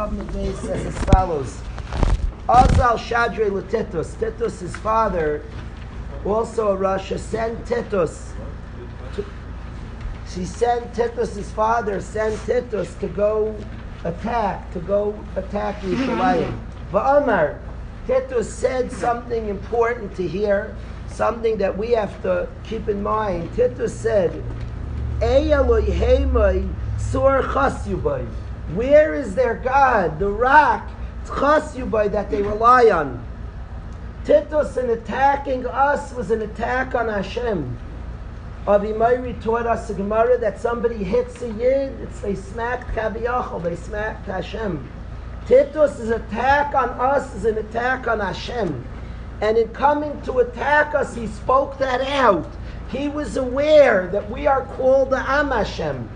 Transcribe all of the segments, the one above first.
Chavnei says as follows. Azal Shadre Letitus. Titus, his father, also a Russia, sent. To, she sent Titus, his father, sent Titus to go attack, to go attack Yerushalayim. Va'amar, Titus said something important to hear, something that we have to keep in mind. Titus said, where is their God? The rock that they rely on. Titus in attacking us was an attack on Hashem. Avimayri taught us a Gemara that somebody hits a yid, it's, they smacked Kabiyachal, they smacked Hashem. Titus' attack on us is an attack on Hashem. And in coming to attack us, he spoke that out. He was aware that we are called the Am Hashem.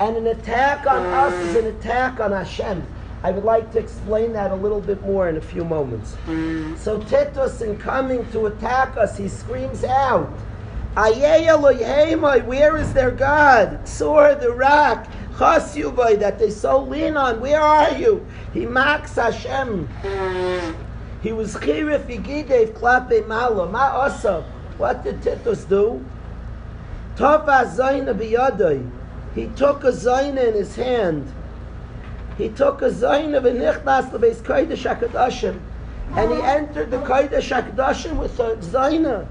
And an attack on us is an attack on Hashem. I would like to explain that a little bit more in a few moments. Mm. So Titus, in coming to attack us, he screams out, where is their God? Sor, the rock, Chasyuvai, that they so lean on, where are you? He mocks Hashem. He was chirif yigidev klape malo. Ma osav. What did Titus do? Tova zayna biyadai. He took a zayna in his hand. He took a zayna v'nichnas lebeis kodesh hakadashim. And he entered the kodesh hakadashim with a zayna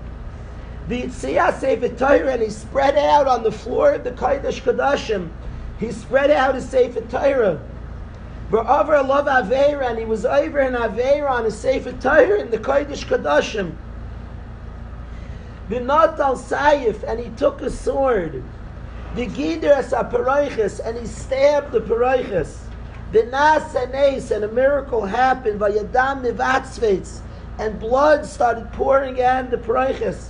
the Yitzhak Sefer and he spread out on the floor of the Kodesh Kodashim. He spread out his Sefer Torah. over love Aveira, and he was over in Aveira on his Sefer Torah in the Kodesh Kodashim. Binat al Saif, and he took a sword. The Gideras Aparoiches, and he stabbed the Paroiches. The Nas and a miracle happened. by Vayadam Mivatzvetz, and blood started pouring out the Paroiches.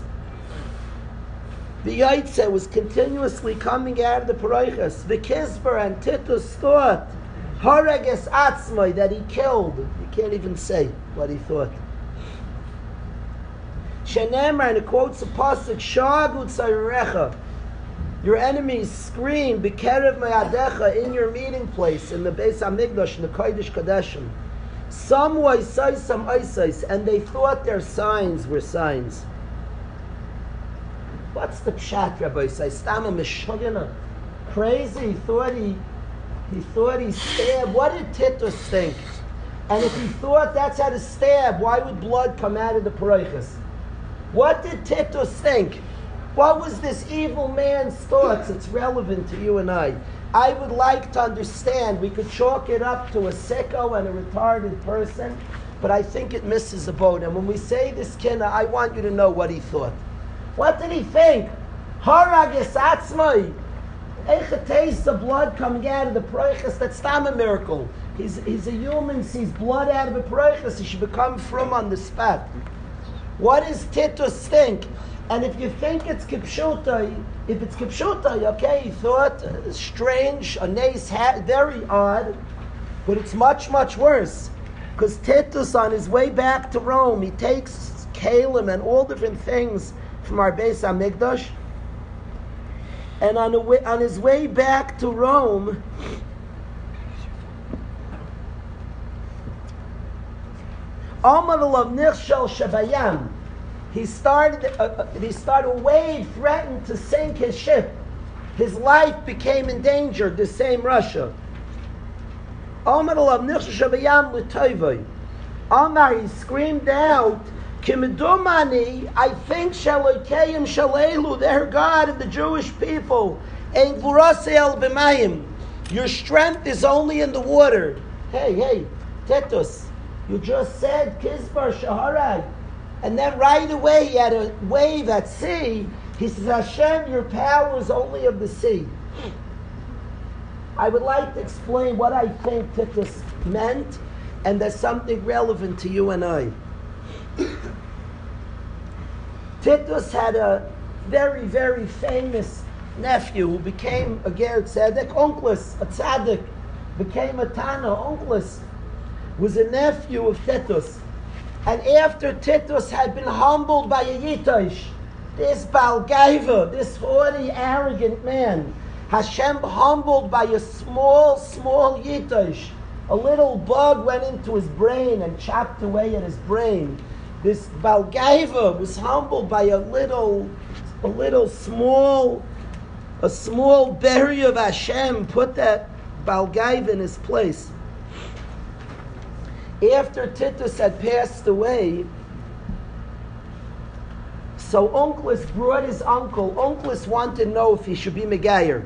The Yaitse was continuously coming out of the Paroichas. The Kisber and Titus thought, Harages Atzmai, that he killed. You can't even say what he thought. Shenemar, and it quotes the Pasuk, Shagut Sayrecha. Your enemies scream, Bekerev Mayadecha, in your meeting place, in the Beis HaMikdash, in the Kodesh Kadeshim. Some way say some isais, and they thought their signs were signs. What's the pshat, Rabbi? Say, Stama Mishugana. Crazy. He thought he, he thought he stabbed. What did Titus think? And if he thought that's how to stab, why would blood come out of the paroichas? What did Titus think? What was this evil man's thoughts? It's relevant to you and I. I would like to understand. We could chalk it up to a sicko and a retarded person, but I think it misses the boat. And when we say this kinna, I want you to know what he thought. What did he think? Harag atzmai. Eicha taste the blood coming out of the proiches. That's not a miracle. He's, he's a human, sees blood out of a proiches. He should become from on the spot. What does Titus think? And if you think it's kipshutai, if it's kipshutai, okay, he thought uh, strange, a nice hat, very odd, but it's much, much worse. Because Titus, on his way back to Rome, he takes kalim and all different things from our base on Hamikdash. And on, way, on his way back to Rome, he started, uh, uh, he started, a wave threatened to sink his ship. His life became endangered, the same Russia. Omar he screamed out Kimidumani, I think Shalokayim Shalelu, their God of the Jewish people, and Glurasel B'mayim. Your strength is only in the water. Hey, hey, Titus, you just said Kizbar Shaharag. And then right away he had a wave at sea. He says, Hashem, your power is only of the sea. I would like to explain what I think Titus meant, and there's something relevant to you and I. Titus had a very, very famous nephew who became a Ger Tzedek, Onkelos, a Tzaddik, became a Tana, Onkelos, was a nephew of Titus. And after Titus had been humbled by a Yitosh, this Balgaiva, this haughty, arrogant man, Hashem humbled by a small, small Yitosh, A little bug went into his brain and chopped away at his brain. This Balgaiva was humbled by a little, a little small, a small berry of Hashem put that Balgaiva in his place. After Titus had passed away, so Onkelos brought his uncle. Onkelos wanted to know if he should be Megayer.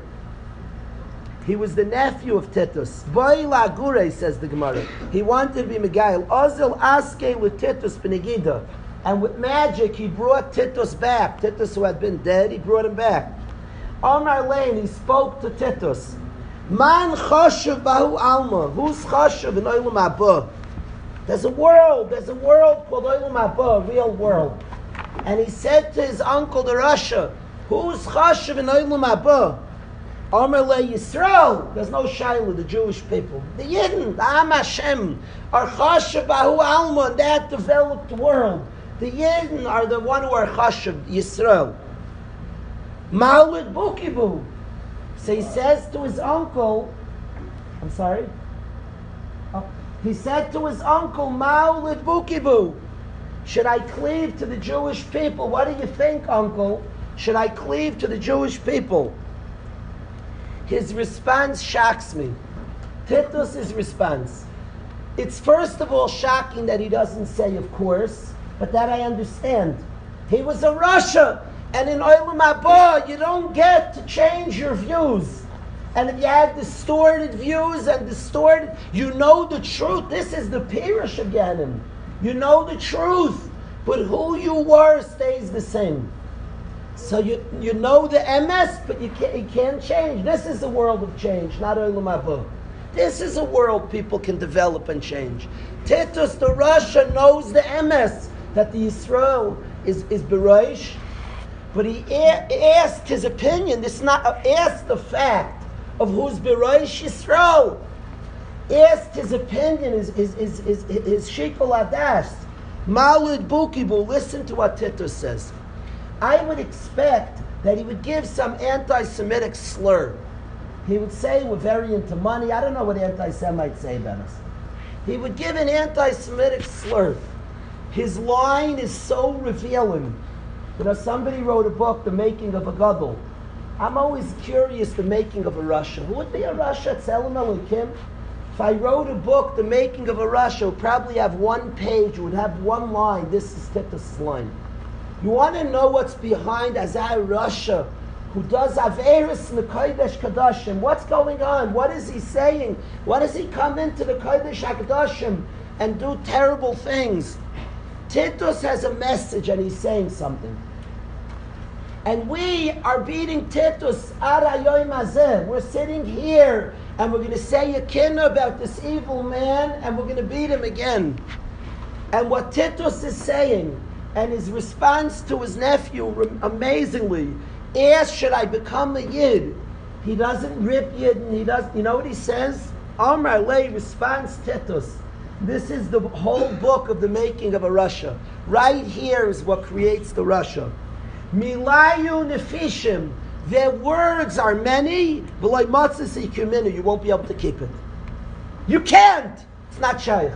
He was the nephew of Titus. Boila Gure, says the Gemara. He wanted to be Megayer. Ozil Aske with Titus Benegida. And with magic, he brought Titus back. Titus, who had been dead, he brought him back. Omar Lane, he spoke to Titus. Man choshev bahu alma. Who's choshev in oilam abba? There's a world. There's a world called a real world. And he said to his uncle, the Russia, who's chashiv in Olam Abba? Omer le Yisrael. There's no Shiloh, the Jewish people. The Yidden, the Am Hashem, are chashiv Bahu Alma, that developed world. The Yidden are the one who are chashiv, Yisrael. Maulid Bukibu. So he says to his uncle, I'm sorry? He said to his uncle, Maulid Bukibu. Should I cleave to the Jewish people? What do you think, uncle? Should I cleave to the Jewish people? His response shocks me. Titus's response. It's first of all shocking that he doesn't say, of course, but that I understand. He was a Russia, and in Olam Abba, you don't get to change your views. And if you have distorted views and distorted, you know the truth. This is the Pirish Ganim. You know the truth, but who you were stays the same. So you, you know the MS, but you can't, you can't change. This is a world of change, not Olam Abba. This is a world people can develop and change. Titus, the Russia, knows the MS, that the Israel is, is Bereish, but he a- asked his opinion. This is not asked the fact of who's Bereish Yisrael asked his opinion, his, his, his, his, his shikol adas. Malud Bukibu, listen to what Titus says. I would expect that he would give some anti-Semitic slur. He would say we're very into money. I don't know what anti-Semites say about us. He would give an anti-Semitic slur. His line is so revealing. You know, somebody wrote a book, The Making of a Gadol. I'm always curious the making of a Russia. Who would be a Russia? Tzelem Elokim? If I wrote a book, The Making of a Russia, would probably have one page, would have one line. This is Titus' line. You want to know what's behind Azar Russia, who does Averis in the Kodesh Kadashim? What's going on? What is he saying? What does he come into the Kodesh Kadashim and do terrible things? Titus has a message and he's saying something. And we are beating Titus. We're sitting here and we're going to say a kinna about this evil man and we're going to beat him again. And what Titus is saying and his response to his nephew, amazingly, asked, should I become a Yid? He doesn't rip Yid and he doesn't, you know what he says? Amar Lay responds Titus. This is the whole book of the making of a Russia. Right here is what creates the Russia. Milayu nefishim. Their words are many, but like matzah you won't be able to keep it. You can't. It's not shaykh.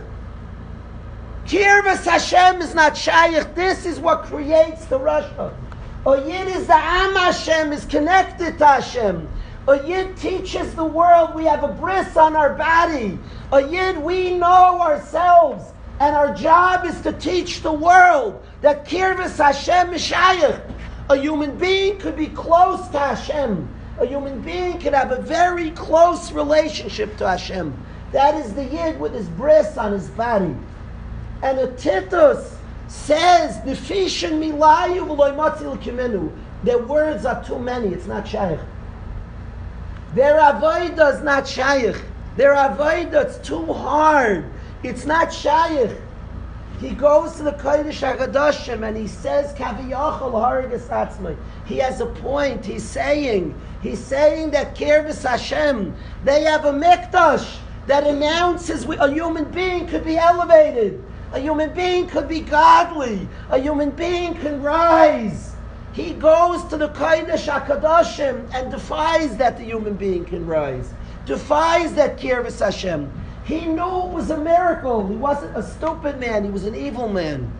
Kirvas Hashem is not shaykh. This is what creates the Russia. A yid is the Am Hashem, is connected to Hashem. A yid teaches the world. We have a bris on our body. A yid, we know ourselves. And our job is to teach the world that Kirvas Hashem is shaykh. A human being could be close to Hashem. A human being could have a very close relationship to Hashem. That is the yid with his bris on his body. And a titus says, Nefishin milayu v'loy kimenu. Their words are too many, it's not shaykh. Their avodah is not shaykh. Their avodah is too hard. It's not shaykh. He goes to the Kodesh HaKadoshim and he says, Kaviyachal Harigas Atzmai. He has a point. He's saying, he's saying that Kirvis Hashem, they have a mikdash that announces a human being could be elevated. A human being could be godly. A human being can rise. He goes to the Kodesh HaKadoshim and defies that the human being can rise. Defies that Kirvis Hashem. He knew it was a miracle. He wasn't a stupid man, he was an evil man.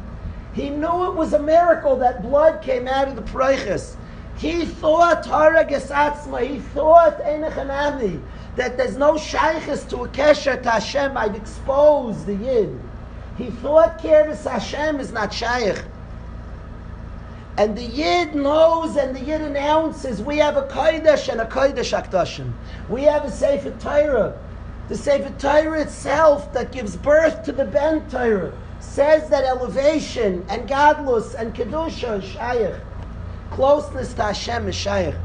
He knew it was a miracle that blood came out of the Preiches. He thought Hara Gesatzma, he thought Enechanami, that there's no shaykhs to a kesher to Hashem. I've exposed the Yid. He thought Kirvis Hashem is not shaykh. And the Yid knows and the Yid announces we have a Kodesh and a Kodesh Akdashim. We have a Sefer Torah. The Sefer Torah itself that gives birth to the Ben Torah says that elevation and godless and Kedusha is Shaykh. Closeness to Hashem is Shaykh.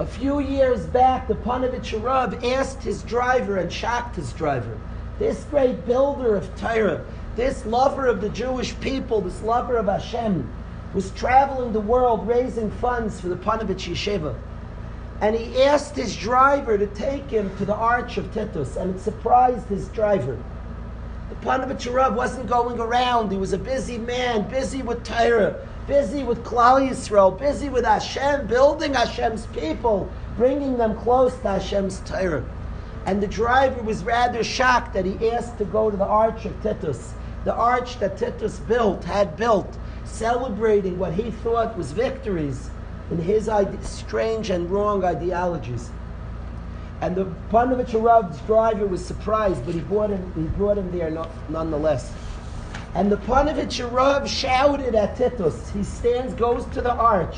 A few years back, the Panovich Rav asked his driver and shocked his driver. This great builder of Torah, this lover of the Jewish people, this lover of Hashem, was traveling the world raising funds for the Panovich Yeshiva. And he asked his driver to take him to the Arch of Titus, and it surprised his driver. The Panovich Rav wasn't going around. He was a busy man, busy with Torah, busy with Klal Yisrael, busy with Hashem, building Hashem's people, bringing them close to Hashem's Torah. And the driver was rather shocked that he asked to go to the Arch of Titus the arch that Titus built, had built, celebrating what he thought was victories in his strange and wrong ideologies. And the Panovich driver was surprised, but he brought him, he brought him there no, nonetheless. And the Panovich shouted at Titus. He stands, goes to the arch,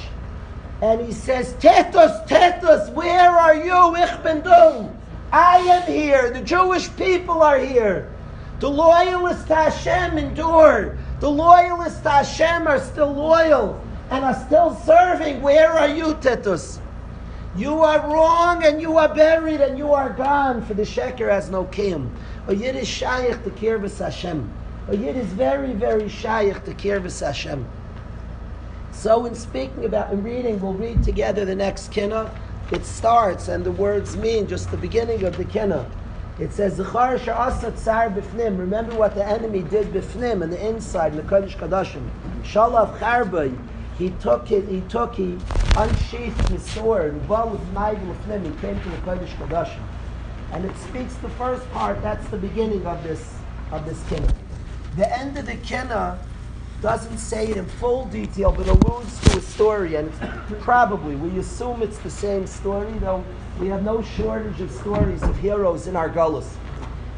and he says, Titus, Titus, where are you? Ich bin du. I am here. The Jewish people are here. The loyalists to Hashem endure. The loyalists to Hashem are still loyal and are still serving. Where are you, Titus? You are wrong and you are buried and you are gone, for the Sheker has no kim. A Yid is shaykh to Kirvis Hashem. A Yid is very, very shaykh to Kirvis Hashem. So in speaking about, in reading, we'll read together the next kinna. It starts, and the words mean just the beginning of the kinna. It says, Zechar she'asa tsar b'fnim. Remember what the enemy did b'fnim, in the inside, in the Kodesh Kadashim. Shalav charbay. He took it, he took, he unsheathed his sword, he came to the Kodesh Kadashim. And it speaks the first part, that's the beginning of this, of this kinna. The end of the kinna doesn't say it in full detail, but alludes to a story, and probably, we assume it's the same story, though we have no shortage of stories of heroes in our gullus.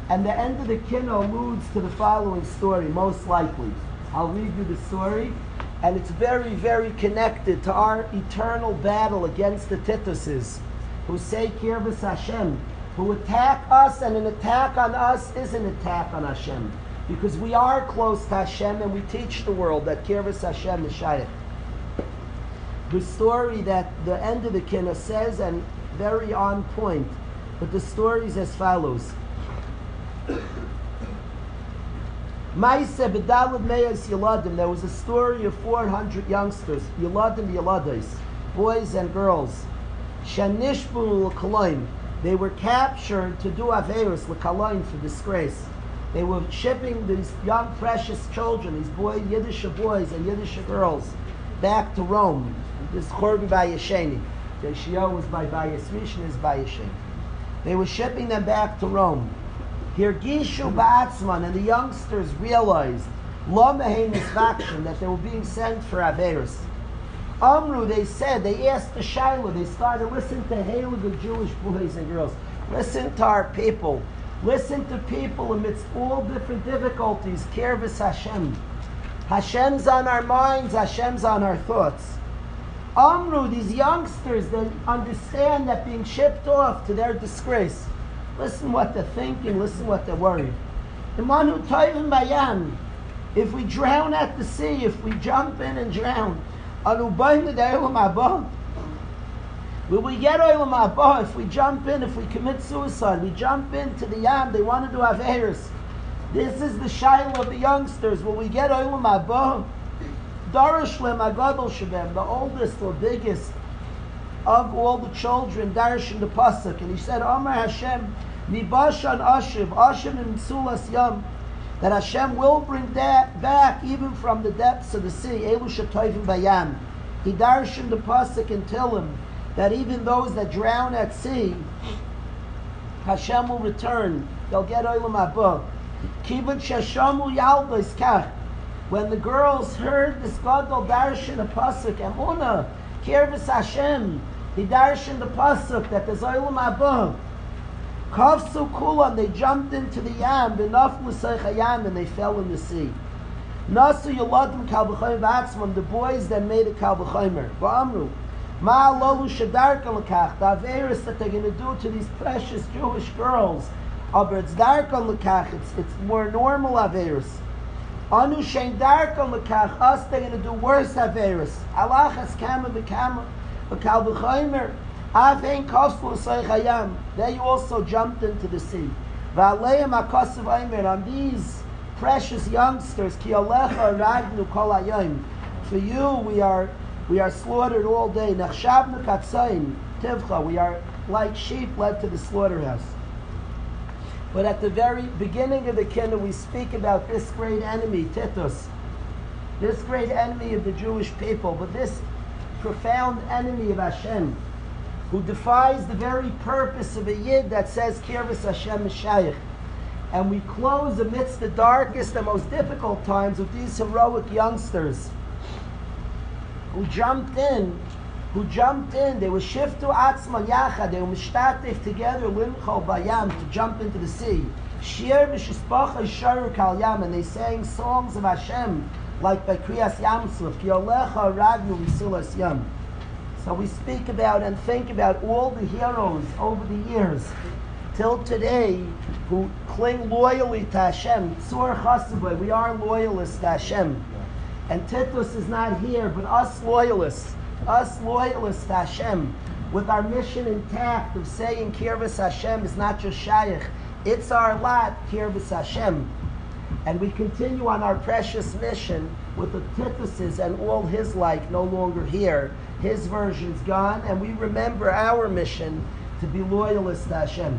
And the end of the kino alludes to the following story, most likely. I'll read you the story, and it's very, very connected to our eternal battle against the Tituses, who say Kirvis Hashem, who attack us, and an attack on us is an attack on Hashem. Because we are close to Hashem, and we teach the world that Kirvis Hashem is Shaykh. The story that the end of the Kina says, and very on point. But the story is as follows. Maise bedalad meyas yaladim. There was a story of 400 youngsters, yaladim yaladis, boys and girls. Shanishbu l'kalaim. They were captured to do averis l'kalaim for disgrace. They were shipping these young precious children, these boy Yiddish boys and Yiddish girls, back to Rome. This Korbi Bayesheni. The Shio was by Bayis Rishon is by Yesheni. They were shipping them back to Rome. Hirgishu Ba'atzman and the youngsters realized Lomahein Misvakshin that they were being sent for Averis. Amru, they said, they asked the Shiloh, they started listening to Halig Jewish boys and girls. Listen to our people. Listen to people amidst all different difficulties. Kirvis Hashem. Hashem's on our minds, Hashem's on our thoughts. Amru, these youngsters, they understand that being shipped off to their disgrace. Listen what they're thinking, listen what they're worried. Imanu Toivim Bayan. If we drown at the sea, if we jump in and drown, Will we get Olam Haba if we jump in, if we commit suicide? We jump into the Yam, they want to do Averis. This is the Shiloh of the youngsters. Will we get Olam Haba? Darashlem Agadol Shabem, the oldest or biggest of all the children, Darish in the Pasuk. And he said, Amar Hashem, Nibashan Ashiv, Ashiv in Sulas Yam, that Hashem will bring that back even from the depths of the sea, Elu Shatoivim Bayam. He Darish in the Pasuk and tell him that even those that drown at sea, Hashem will return. They'll get Olam Haba. Kibud Shashamu Yalbis Kach. When the girls heard this Gadol darshan a pasuk, Emuna, Kirvis Hashem, he darshan the pasuk that there's Olam Haba. Kavsu Kulam, they jumped into the Yam, Benaf Musaycha Yam, and they fell in the sea. Nasu Kal B'chayim V'atzmam, the boys that made a Kal B'chaymer. V'amru, Ma Lolu Shadarka L'kach, the Averis that they're going to do to these precious Jewish girls. Aber it's Darka L'kach, it's, it's more normal Averis. Anu Shein Darka L'kach, us they're going to do worse Averis. Allah has Kama V'kama, V'kal B'chaymer. Avein Saychayam, they also jumped into the sea. On these precious youngsters. For you, we are we are slaughtered all day. We are like sheep led to the slaughterhouse. But at the very beginning of the kingdom, we speak about this great enemy, Titus, this great enemy of the Jewish people, but this profound enemy of Hashem, who defies the very purpose of a yid that says Kirvis Hashem Mishayich. And we close amidst the darkest and most difficult times with these heroic youngsters who jumped in, who jumped in. They were shiftu atzman yachad. They were mishtatif together, limchol bayam, to jump into the sea. Shir v'shispacha sharu kal yam, and they sang songs of Hashem, like by Kriyas Yamsuf, ki olecha ragnu v'silas yam. So we speak about and think about all the heroes over the years till today who cling loyally to Hashem. Tzur Chasubay, we are loyalists to Hashem. And Titus is not here, but us loyalists, us loyalists to Hashem, with our mission intact of saying Kirvis Hashem is not just Shaykh, it's our lot, Kirvis Hashem. And we continue on our precious mission with the Tituses and all his like no longer here. His version's gone, and we remember our mission to be loyalists to Hashem.